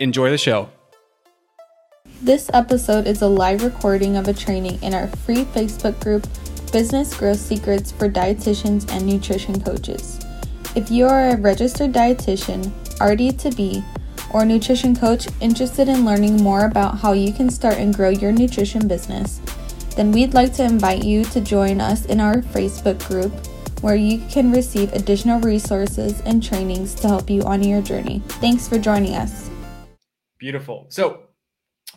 Enjoy the show. This episode is a live recording of a training in our free Facebook group Business Growth Secrets for Dietitians and Nutrition Coaches. If you are a registered dietitian, RD to be, or nutrition coach interested in learning more about how you can start and grow your nutrition business, then we'd like to invite you to join us in our Facebook group where you can receive additional resources and trainings to help you on your journey. Thanks for joining us. Beautiful. So,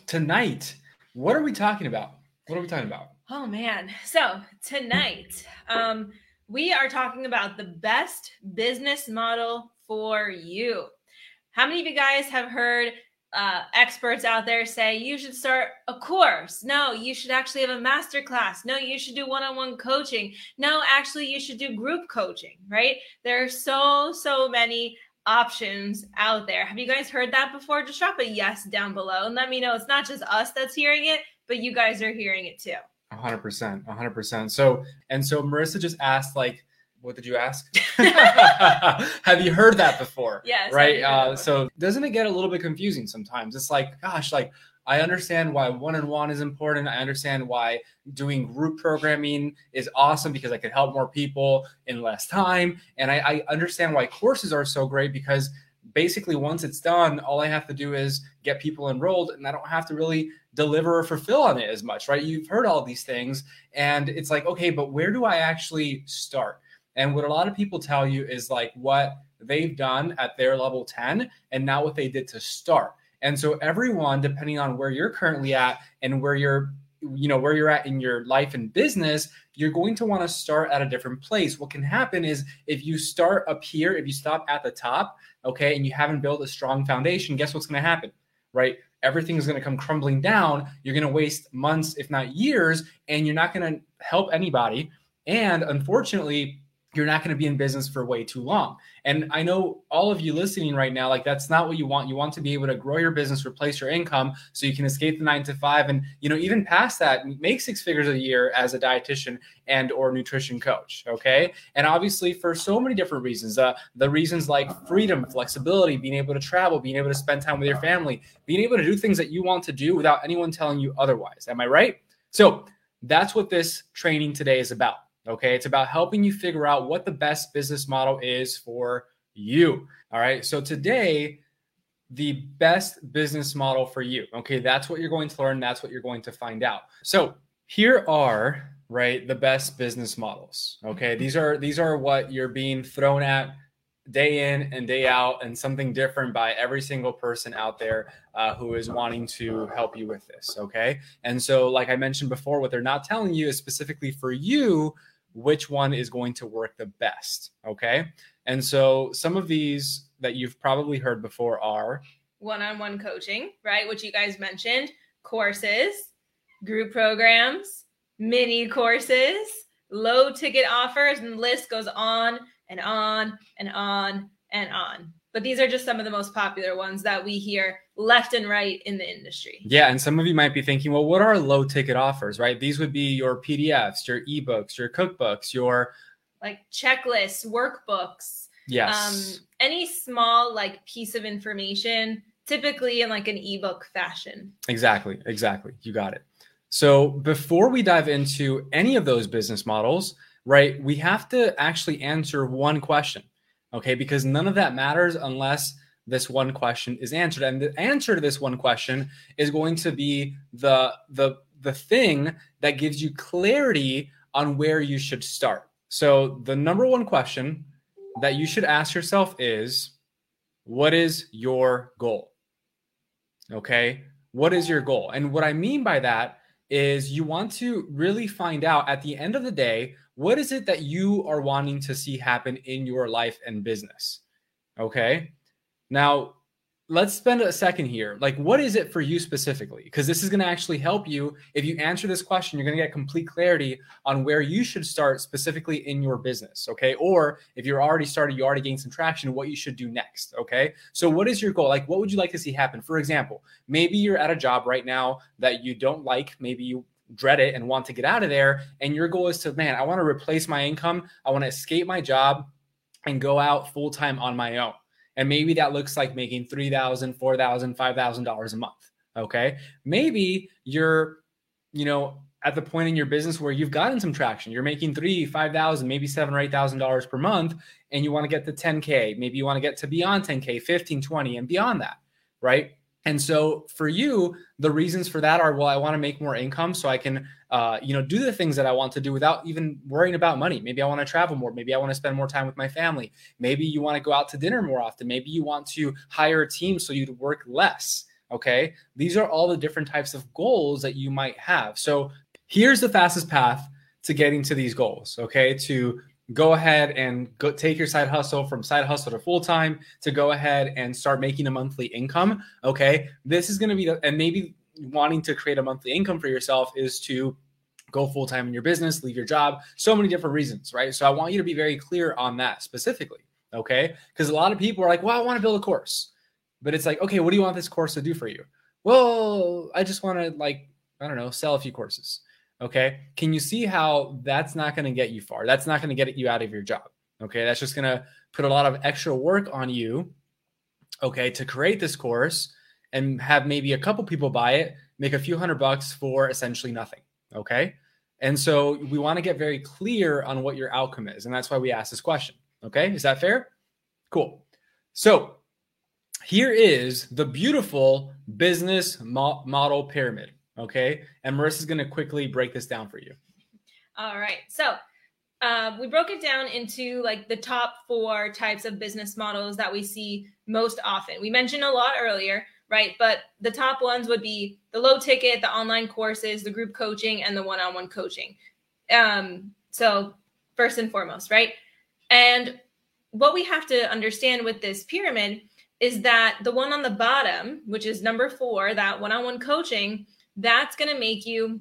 tonight, what are we talking about? What are we talking about? Oh man. So tonight, um, we are talking about the best business model for you. How many of you guys have heard uh, experts out there say you should start a course? No, you should actually have a master class. No, you should do one on one coaching. No, actually, you should do group coaching, right? There are so, so many options out there. Have you guys heard that before? Just drop a yes down below and let me know it's not just us that's hearing it, but you guys are hearing it too hundred percent, hundred percent. So, and so Marissa just asked, like, what did you ask? Have you heard that before? Yes. Right. Uh, so, doesn't it get a little bit confusing sometimes? It's like, gosh, like I understand why one on one is important. I understand why doing group programming is awesome because I can help more people in less time, and I, I understand why courses are so great because basically once it's done, all I have to do is get people enrolled, and I don't have to really deliver or fulfill on it as much, right? You've heard all these things, and it's like, okay, but where do I actually start? And what a lot of people tell you is like what they've done at their level 10 and now what they did to start. And so everyone, depending on where you're currently at and where you're you know where you're at in your life and business you're going to want to start at a different place what can happen is if you start up here if you stop at the top okay and you haven't built a strong foundation guess what's going to happen right everything is going to come crumbling down. You're going to waste months, if not years, and you're not going to help anybody. And unfortunately, you're not going to be in business for way too long. And I know all of you listening right now, like that's not what you want. You want to be able to grow your business, replace your income so you can escape the nine to five and, you know, even past that, make six figures a year as a dietitian and or nutrition coach. Okay. And obviously for so many different reasons, uh, the reasons like freedom, flexibility, being able to travel, being able to spend time with your family, being able to do things that you want to do without anyone telling you otherwise. Am I right? So that's what this training today is about. Okay. It's about helping you figure out what the best business model is for you. All right. So today, the best business model for you. Okay. That's what you're going to learn. That's what you're going to find out. So here are right the best business models okay these are these are what you're being thrown at day in and day out and something different by every single person out there uh, who is wanting to help you with this okay and so like i mentioned before what they're not telling you is specifically for you which one is going to work the best. Okay. And so some of these that you've probably heard before are one on one coaching, right? Which you guys mentioned, courses, group programs, mini courses, low ticket offers, and the list goes on and on and on and on. But these are just some of the most popular ones that we hear left and right in the industry. Yeah. And some of you might be thinking, well, what are low ticket offers, right? These would be your PDFs, your ebooks, your cookbooks, your like checklists, workbooks. Yes. Um, any small like piece of information, typically in like an ebook fashion. Exactly. Exactly. You got it. So before we dive into any of those business models, right, we have to actually answer one question. Okay. Because none of that matters unless this one question is answered. And the answer to this one question is going to be the the the thing that gives you clarity on where you should start. So the number one question that you should ask yourself is what is your goal? Okay? What is your goal? And what I mean by that is you want to really find out at the end of the day what is it that you are wanting to see happen in your life and business? Okay. Now, let's spend a second here. Like, what is it for you specifically? Because this is going to actually help you. If you answer this question, you're going to get complete clarity on where you should start specifically in your business. Okay. Or if you're already started, you already gained some traction, what you should do next. Okay. So, what is your goal? Like, what would you like to see happen? For example, maybe you're at a job right now that you don't like. Maybe you dread it and want to get out of there. And your goal is to, man, I want to replace my income. I want to escape my job and go out full time on my own. And maybe that looks like making $3,000, $4,000, $5,000 a month. Okay. Maybe you're, you know, at the point in your business where you've gotten some traction. You're making three, five thousand, maybe seven or eight thousand dollars per month, and you want to get to 10K. Maybe you want to get to beyond 10K, 15, 20, and beyond that. Right. And so for you, the reasons for that are well, I want to make more income so I can, uh, you know, do the things that I want to do without even worrying about money. Maybe I want to travel more. Maybe I want to spend more time with my family. Maybe you want to go out to dinner more often. Maybe you want to hire a team so you'd work less. Okay. These are all the different types of goals that you might have. So here's the fastest path to getting to these goals. Okay. To go ahead and go take your side hustle from side hustle to full time to go ahead and start making a monthly income. Okay. This is going to be, the, and maybe wanting to create a monthly income for yourself is to go full time in your business, leave your job, so many different reasons, right? So I want you to be very clear on that specifically. Okay. Because a lot of people are like, well, I want to build a course. But it's like, okay, what do you want this course to do for you? Well, I just want to, like, I don't know, sell a few courses. Okay. Can you see how that's not going to get you far? That's not going to get you out of your job. Okay. That's just going to put a lot of extra work on you. Okay. To create this course and have maybe a couple people buy it, make a few hundred bucks for essentially nothing. Okay. And so we want to get very clear on what your outcome is. And that's why we ask this question. Okay. Is that fair? Cool. So here is the beautiful business mo- model pyramid. Okay. And Marissa's going to quickly break this down for you. All right. So uh, we broke it down into like the top four types of business models that we see most often. We mentioned a lot earlier, right? But the top ones would be the low ticket, the online courses, the group coaching, and the one on one coaching. Um, so, first and foremost, right? And what we have to understand with this pyramid is that the one on the bottom, which is number four, that one on one coaching, that's going to make you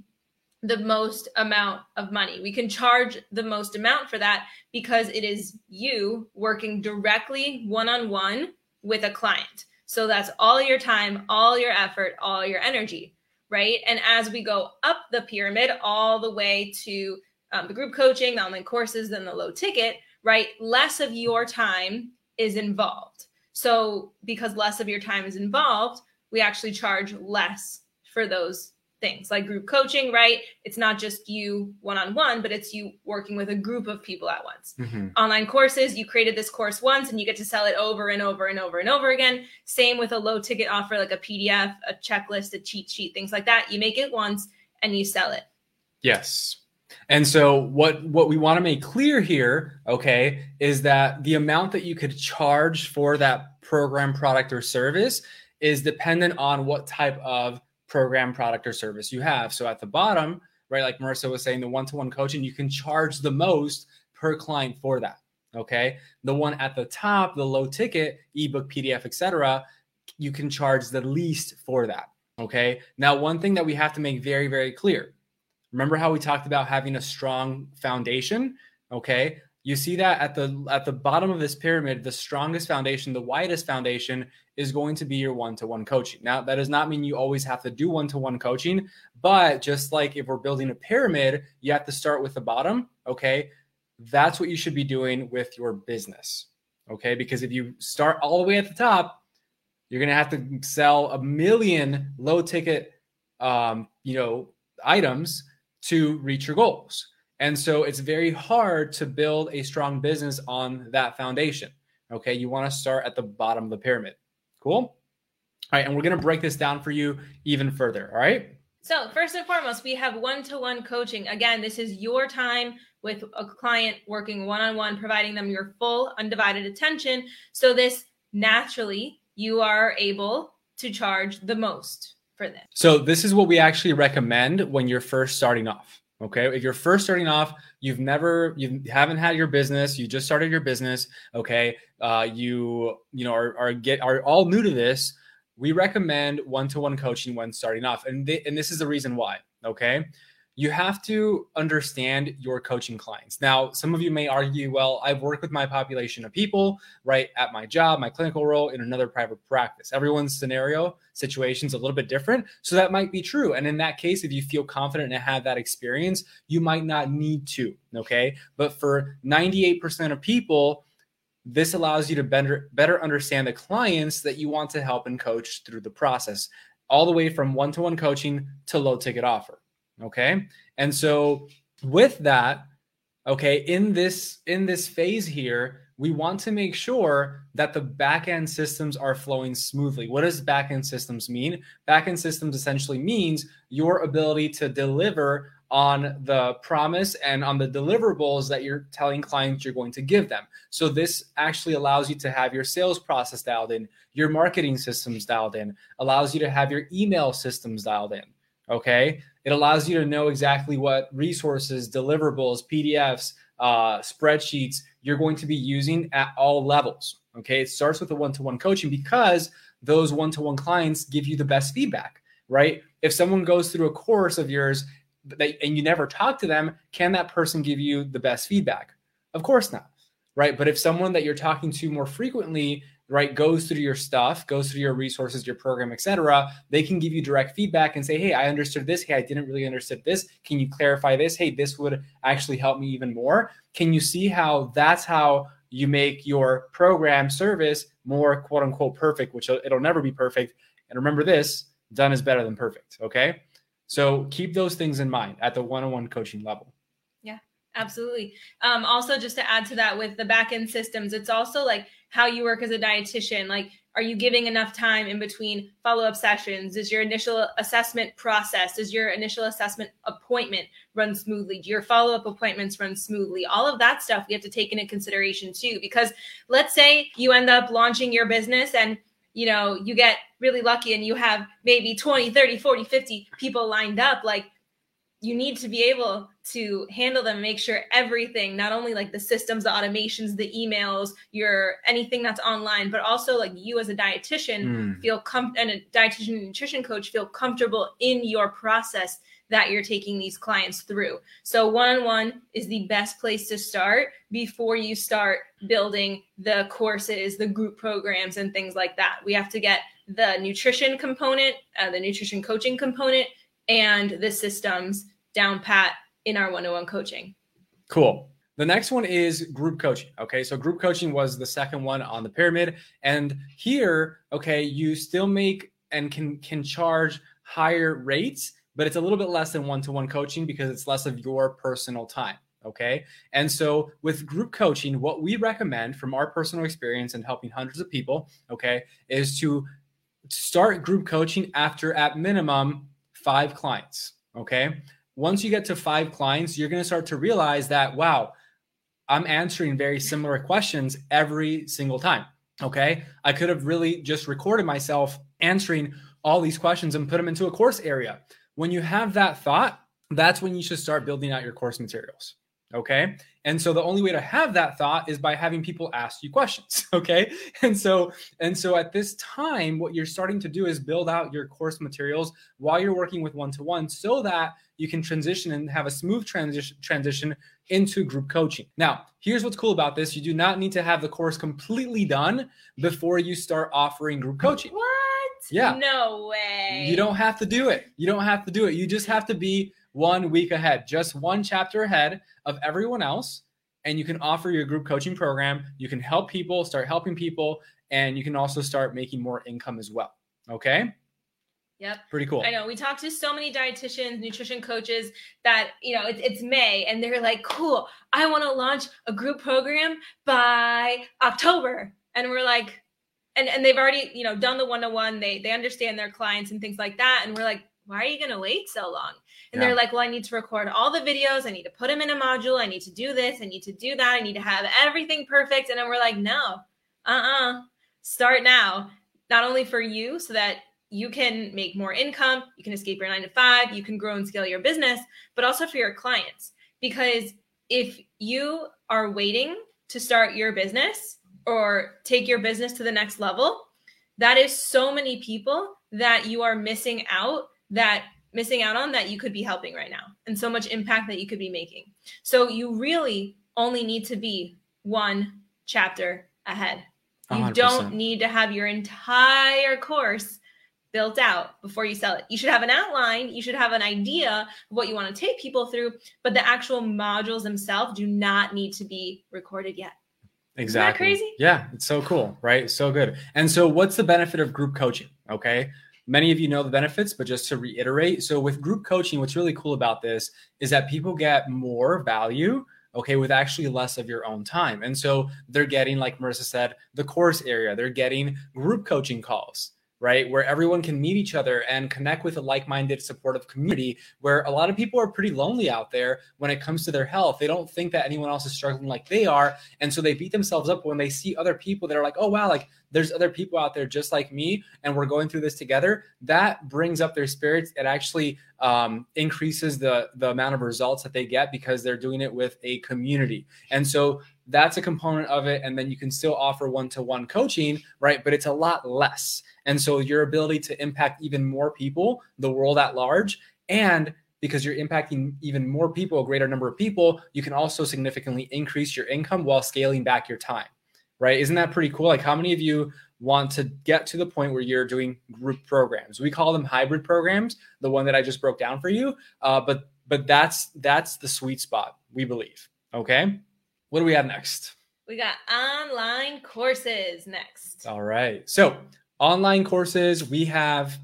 the most amount of money. We can charge the most amount for that because it is you working directly one on one with a client. So that's all your time, all your effort, all your energy, right? And as we go up the pyramid, all the way to um, the group coaching, the online courses, then the low ticket, right? Less of your time is involved. So because less of your time is involved, we actually charge less for those things like group coaching, right? It's not just you one on one, but it's you working with a group of people at once. Mm-hmm. Online courses, you created this course once and you get to sell it over and over and over and over again. Same with a low ticket offer like a PDF, a checklist, a cheat sheet, things like that. You make it once and you sell it. Yes. And so what what we want to make clear here, okay, is that the amount that you could charge for that program, product or service is dependent on what type of program, product, or service you have. So at the bottom, right, like Marissa was saying, the one to one coaching, you can charge the most per client for that. Okay. The one at the top, the low ticket, ebook, PDF, etc., you can charge the least for that. Okay. Now, one thing that we have to make very, very clear remember how we talked about having a strong foundation? Okay. You see that at the at the bottom of this pyramid, the strongest foundation, the widest foundation is going to be your one-to-one coaching. Now, that does not mean you always have to do one-to-one coaching, but just like if we're building a pyramid, you have to start with the bottom, okay? That's what you should be doing with your business. Okay? Because if you start all the way at the top, you're going to have to sell a million low ticket um, you know, items to reach your goals. And so it's very hard to build a strong business on that foundation. Okay. You want to start at the bottom of the pyramid. Cool. All right. And we're going to break this down for you even further. All right. So, first and foremost, we have one to one coaching. Again, this is your time with a client working one on one, providing them your full undivided attention. So, this naturally you are able to charge the most for this. So, this is what we actually recommend when you're first starting off. Okay. If you're first starting off, you've never, you haven't had your business, you just started your business. Okay. Uh, you, you know, are, are get, are all new to this we recommend one-to-one coaching when starting off and, th- and this is the reason why okay you have to understand your coaching clients. Now some of you may argue well i've worked with my population of people right at my job my clinical role in another private practice. Everyone's scenario situation is a little bit different so that might be true. And in that case if you feel confident and have that experience you might not need to okay? But for 98% of people this allows you to better better understand the clients that you want to help and coach through the process, all the way from one-to-one coaching to low ticket offer. Okay. And so with that, okay, in this in this phase here, we want to make sure that the backend systems are flowing smoothly. What does backend systems mean? Backend systems essentially means your ability to deliver on the promise and on the deliverables that you're telling clients you're going to give them. So this actually allows you to have your sales process dialed in, your marketing systems dialed in, allows you to have your email systems dialed in. Okay. It allows you to know exactly what resources, deliverables, PDFs, uh, spreadsheets you're going to be using at all levels. Okay. It starts with the one to one coaching because those one to one clients give you the best feedback, right? If someone goes through a course of yours that, and you never talk to them, can that person give you the best feedback? Of course not, right? But if someone that you're talking to more frequently, right, goes through your stuff, goes through your resources, your program, etc., they can give you direct feedback and say, "Hey, I understood this. Hey, I didn't really understand this. Can you clarify this? Hey, this would actually help me even more." Can you see how that's how you make your program service more quote unquote perfect, which it'll never be perfect. And remember this, done is better than perfect, okay? So keep those things in mind at the one-on-one coaching level. Absolutely. Um, also, just to add to that, with the back-end systems, it's also like how you work as a dietitian. Like, are you giving enough time in between follow-up sessions? Is your initial assessment process? Does your initial assessment appointment run smoothly? Do your follow-up appointments run smoothly? All of that stuff we have to take into consideration too. Because let's say you end up launching your business and you know, you get really lucky and you have maybe 20, 30, 40, 50 people lined up, like you need to be able to handle them, make sure everything, not only like the systems, the automations, the emails, your anything that's online, but also like you as a dietitian mm. feel com and a dietitian and nutrition coach feel comfortable in your process that you're taking these clients through. So one on one is the best place to start before you start building the courses, the group programs, and things like that. We have to get the nutrition component, uh, the nutrition coaching component, and the systems down pat in our one on one coaching. Cool. The next one is group coaching. Okay. So group coaching was the second one on the pyramid. And here, okay, you still make and can can charge higher rates but it's a little bit less than one to one coaching because it's less of your personal time. Okay. And so with group coaching, what we recommend from our personal experience and helping hundreds of people, okay, is to start group coaching after at minimum five clients. Okay. Once you get to five clients, you're going to start to realize that, wow, I'm answering very similar questions every single time. Okay. I could have really just recorded myself answering all these questions and put them into a course area when you have that thought, that's when you should start building out your course materials. Okay. And so the only way to have that thought is by having people ask you questions. Okay. And so, and so at this time, what you're starting to do is build out your course materials while you're working with one to one so that you can transition and have a smooth transition transition into group coaching. Now, here's what's cool about this. You do not need to have the course completely done before you start offering group coaching. What? Yeah. No way. You don't have to do it. You don't have to do it. You just have to be one week ahead, just one chapter ahead of everyone else. And you can offer your group coaching program. You can help people, start helping people, and you can also start making more income as well. Okay. Yep. Pretty cool. I know. We talked to so many dietitians, nutrition coaches that, you know, it's, it's May and they're like, cool, I want to launch a group program by October. And we're like, and and they've already you know done the one-to-one they they understand their clients and things like that and we're like why are you going to wait so long? And Yeah. they're like well i need to record all the videos. I need to put them in a module. I need to do this. I need to do that. I need to have everything perfect. And then we're like no. Uh-uh. Start now. Not only for you so that you can make more income you can escape your nine to five you can grow and scale your business but also for your clients. Because if you are waiting to start your business or take your business to the next level that is so many people that you are missing out that missing out on that you could be helping right now and so much impact that you could be making so you really only need to be one chapter ahead you 100%. don't need to have your entire course built out before you sell it. You should have an outline, you should have an idea of what you want to take people through, but the actual modules themselves do not need to be recorded yet. Exactly. Isn't that crazy? Yeah, it's so cool, right? So good. And so, what's the benefit of group coaching? Okay. Many of you know the benefits, but just to reiterate so, with group coaching, what's really cool about this is that people get more value, okay, with actually less of your own time. And so, they're getting, like Marissa said, the course area, they're getting group coaching calls. Right, where everyone can meet each other and connect with a like minded, supportive community. Where a lot of people are pretty lonely out there when it comes to their health. They don't think that anyone else is struggling like they are. And so they beat themselves up when they see other people that are like, oh, wow, like there's other people out there just like me, and we're going through this together. That brings up their spirits. It actually um, increases the, the amount of results that they get because they're doing it with a community. And so that's a component of it. And then you can still offer one to one coaching, right? But it's a lot less. And so your ability to impact even more people, the world at large, and because you're impacting even more people, a greater number of people, you can also significantly increase your income while scaling back your time, right? Isn't that pretty cool? Like, how many of you want to get to the point where you're doing group programs? We call them hybrid programs, the one that I just broke down for you. Uh, but but that's that's the sweet spot, we believe. Okay, what do we have next? We got online courses next. All right. So, online courses, we have,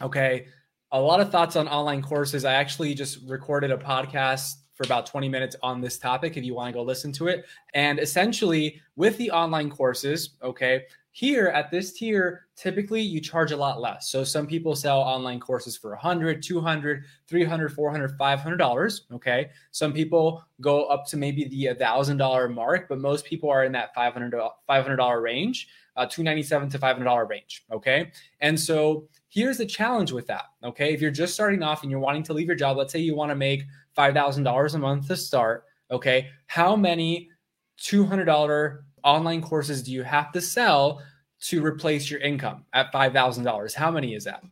okay, a lot of thoughts on online courses. I actually just recorded a podcast for about 20 minutes on this topic if you want to go listen to it. And essentially, with the online courses, okay, here at this tier, typically you charge a lot less. So some people sell online courses for 100, 200, 300, 400, 500 dollars, okay? Some people go up to maybe the $1000 mark, but most people are in that 500 $500 range, uh 297 to $500 range, okay? And so here's the challenge with that, okay? If you're just starting off and you're wanting to leave your job, let's say you want to make $5,000 a month to start, okay? How many $200 online courses do you have to sell to replace your income at $5,000? How many is that?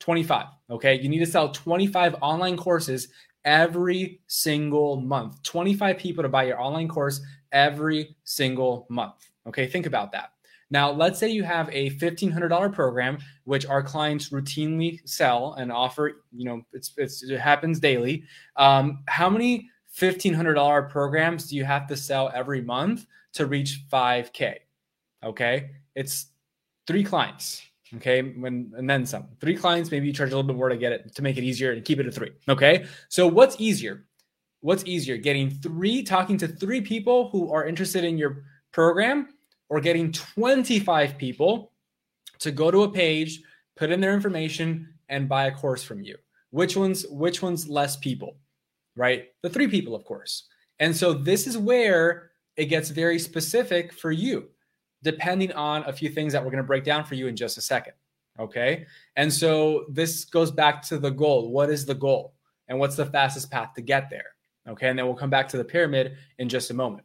25. Okay. You need to sell 25 online courses every single month. 25 people to buy your online course every single month. Okay. Think about that. Now, let's say you have a $1,500 program, which our clients routinely sell and offer, you know, it's, it's it happens daily. Um, how many $1,500 programs do you have to sell every month to reach 5K? Okay. It's three clients. Okay. When, and then some. Three clients, maybe you charge a little bit more to get it to make it easier and keep it at three. Okay. So, what's easier? What's easier? Getting three, talking to three people who are interested in your program or getting 25 people to go to a page, put in their information, and buy a course from you? Which one's which one's less people? Right? The three people, of course. And so this is where it gets very specific for you, depending on a few things that we're going to break down for you in just a second. Okay. And so this goes back to the goal. What is the goal? And what's the fastest path to get there? Okay. And then we'll come back to the pyramid in just a moment.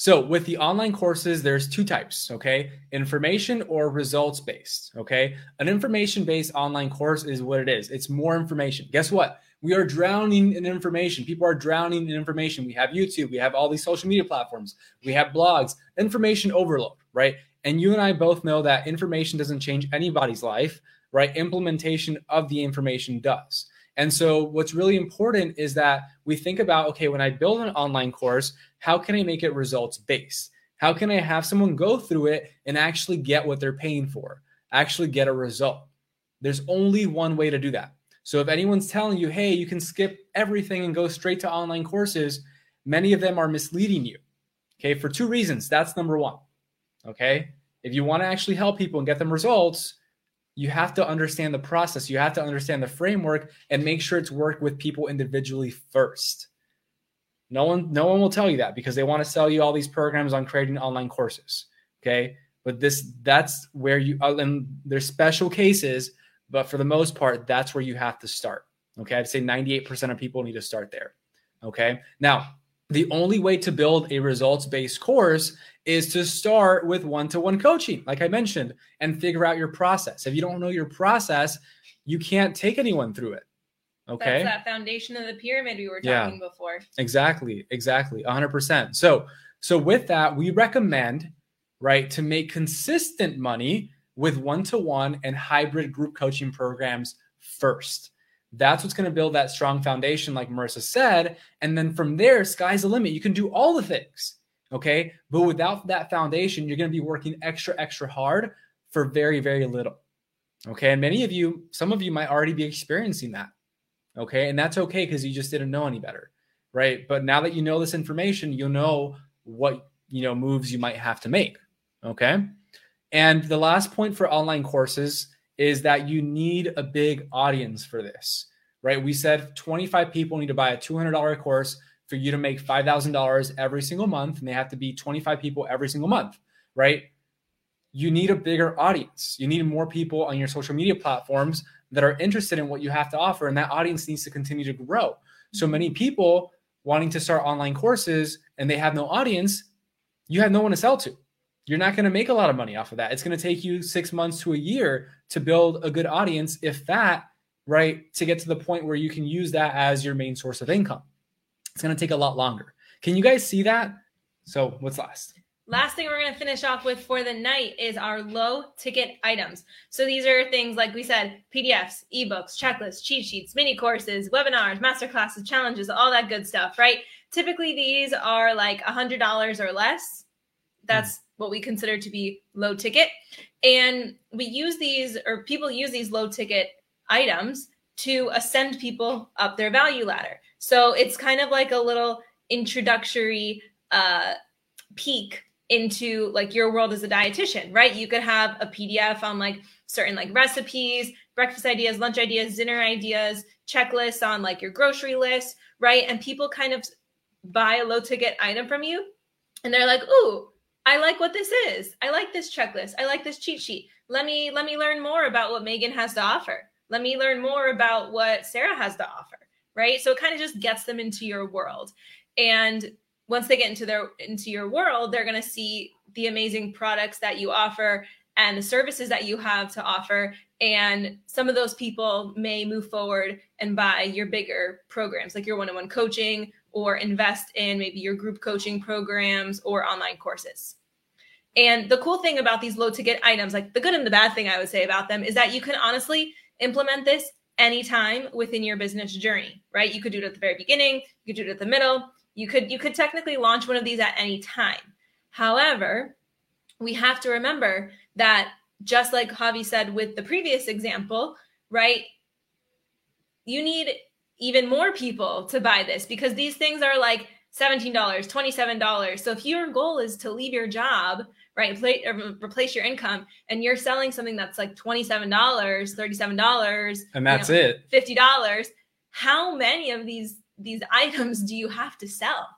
So, with the online courses, there's two types, okay? Information or results based, okay? An information based online course is what it is. It's more information. Guess what? We are drowning in information. People are drowning in information. We have YouTube, we have all these social media platforms, we have blogs, information overload, right? And you and I both know that information doesn't change anybody's life, right? Implementation of the information does. And so, what's really important is that we think about okay, when I build an online course, how can I make it results based? How can I have someone go through it and actually get what they're paying for, actually get a result? There's only one way to do that. So, if anyone's telling you, hey, you can skip everything and go straight to online courses, many of them are misleading you. Okay, for two reasons. That's number one. Okay, if you want to actually help people and get them results, you have to understand the process. You have to understand the framework and make sure it's worked with people individually first. No one, no one will tell you that because they want to sell you all these programs on creating online courses. Okay. But this, that's where you, uh, and there's special cases, but for the most part, that's where you have to start. Okay. I'd say 98% of people need to start there. Okay. Now, the only way to build a results based course is to start with one to one coaching, like I mentioned, and figure out your process. If you don't know your process, you can't take anyone through it. Okay. That's that foundation of the pyramid we were talking yeah, before. Exactly. Exactly. 100%. So, so with that, we recommend, right, to make consistent money with one to one and hybrid group coaching programs first. That's what's going to build that strong foundation, like Marissa said. And then from there, sky's the limit. You can do all the things. Okay. But without that foundation, you're going to be working extra, extra hard for very, very little. Okay. And many of you, some of you might already be experiencing that. Okay. And that's okay because you just didn't know any better. Right. But now that you know this information, you'll know what, you know, moves you might have to make. Okay. And the last point for online courses is that you need a big audience for this, right? We said 25 people need to buy a $200 course for you to make $5,000 every single month, and they have to be 25 people every single month, right? You need a bigger audience. You need more people on your social media platforms that are interested in what you have to offer, and that audience needs to continue to grow. So many people wanting to start online courses and they have no audience, you have no one to sell to you're not going to make a lot of money off of that. It's going to take you six months to a year to build a good audience, if that, right, to get to the point where you can use that as your main source of income. It's going to take a lot longer. Can you guys see that? So, what's last? Last thing we're going to finish off with for the night is our low ticket items. So these are things like we said PDFs, ebooks, checklists, cheat sheets, mini courses, webinars, masterclasses, challenges, all that good stuff, right? Typically, these are like $100 or less. That's what we consider to be low ticket. And we use these, or people use these low ticket items to ascend people up their value ladder. So it's kind of like a little introductory uh, peek into like your world as a dietitian, right? You could have a PDF on like certain like recipes, breakfast ideas, lunch ideas, dinner ideas, checklists on like your grocery list, right? And people kind of buy a low ticket item from you and they're like, ooh, I like what this is. I like this checklist. I like this cheat sheet. Let me let me learn more about what Megan has to offer. Let me learn more about what Sarah has to offer, right? So it kind of just gets them into your world. And once they get into their into your world, they're going to see the amazing products that you offer and the services that you have to offer and some of those people may move forward and buy your bigger programs like your one-on-one coaching or invest in maybe your group coaching programs or online courses and the cool thing about these low ticket items, like the good and the bad thing I would say about them, is that you can honestly implement this anytime within your business journey, right? You could do it at the very beginning, you could do it at the middle, you could you could technically launch one of these at any time. However, we have to remember that just like Javi said with the previous example, right? You need even more people to buy this because these things are like $17, $27. So if your goal is to leave your job right? replace your income, and you're selling something that's like twenty seven dollars, thirty seven dollars, and that's you know, it, fifty dollars. How many of these these items do you have to sell?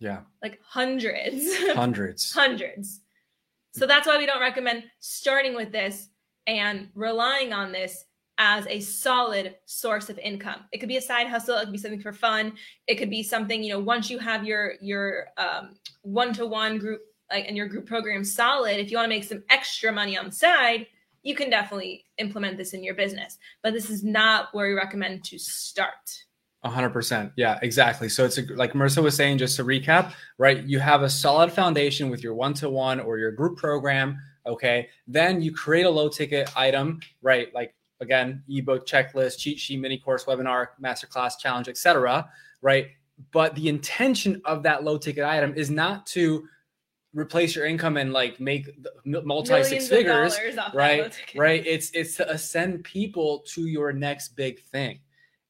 Yeah, like hundreds, hundreds, hundreds. So that's why we don't recommend starting with this and relying on this as a solid source of income. It could be a side hustle, it could be something for fun, it could be something, you know, once you have your your um, one-to-one group like and your group program solid, if you want to make some extra money on the side, you can definitely implement this in your business. But this is not where we recommend to start. 100%. Yeah, exactly. So it's a, like Marissa was saying, just to recap, right? You have a solid foundation with your one to one or your group program. Okay. Then you create a low ticket item, right? Like again, ebook, checklist, cheat sheet, mini course, webinar, masterclass, challenge, etc. Right. But the intention of that low ticket item is not to replace your income and like make multi six figures right right it's it's to ascend people to your next big thing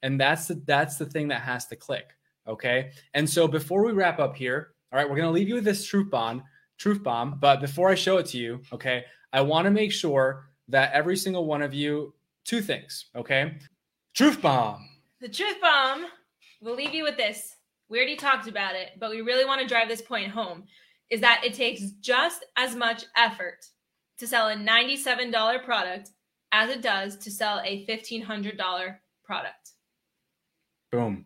and that's the that's the thing that has to click okay and so before we wrap up here all right we're going to leave you with this truth bomb truth bomb. But before I show it to you, okay, I want to make sure that every single one of you, two things, okay? Truth bomb. The truth bomb, we'll leave you with this. We already talked about it, but we really want to drive this point home is that it takes just as much effort to sell a $97 product as it does to sell a $1,500 product. Boom.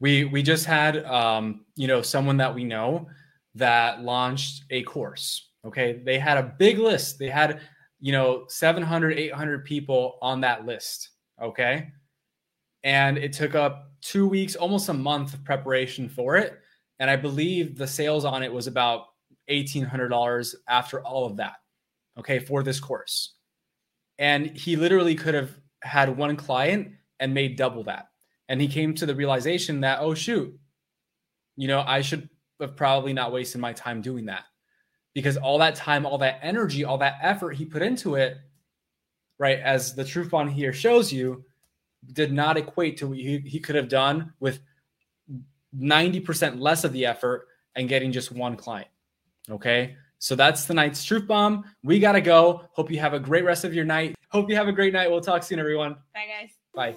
We we just had um, you know someone that we know that launched a course. Okay, they had a big list. They had you know 700 800 people on that list. Okay, and it took up two weeks, almost a month of preparation for it. And I believe the sales on it was about $1,800 after all of that. Okay, for this course. And he literally could have had one client and made double that. And he came to the realization that, oh, shoot, you know, I should have probably not wasted my time doing that because all that time, all that energy, all that effort he put into it, right, as the truth on here shows you, did not equate to what he, he could have done with 90% less of the effort and getting just one client. Okay. So that's tonight's truth bomb. We got to go. Hope you have a great rest of your night. Hope you have a great night. We'll talk soon, everyone. Bye, guys. Bye.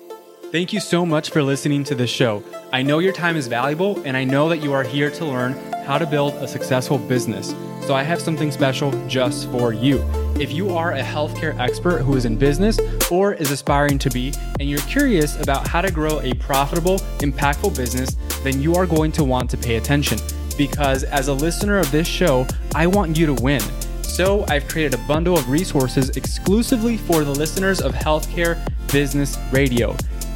Thank you so much for listening to the show. I know your time is valuable, and I know that you are here to learn how to build a successful business. So I have something special just for you. If you are a healthcare expert who is in business or is aspiring to be, and you're curious about how to grow a profitable, impactful business, then you are going to want to pay attention. Because as a listener of this show, I want you to win. So I've created a bundle of resources exclusively for the listeners of Healthcare Business Radio.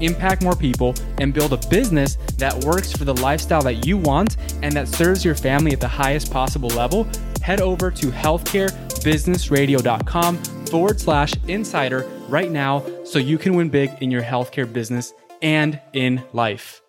impact more people, and build a business that works for the lifestyle that you want and that serves your family at the highest possible level, head over to healthcarebusinessradio.com forward slash insider right now so you can win big in your healthcare business and in life.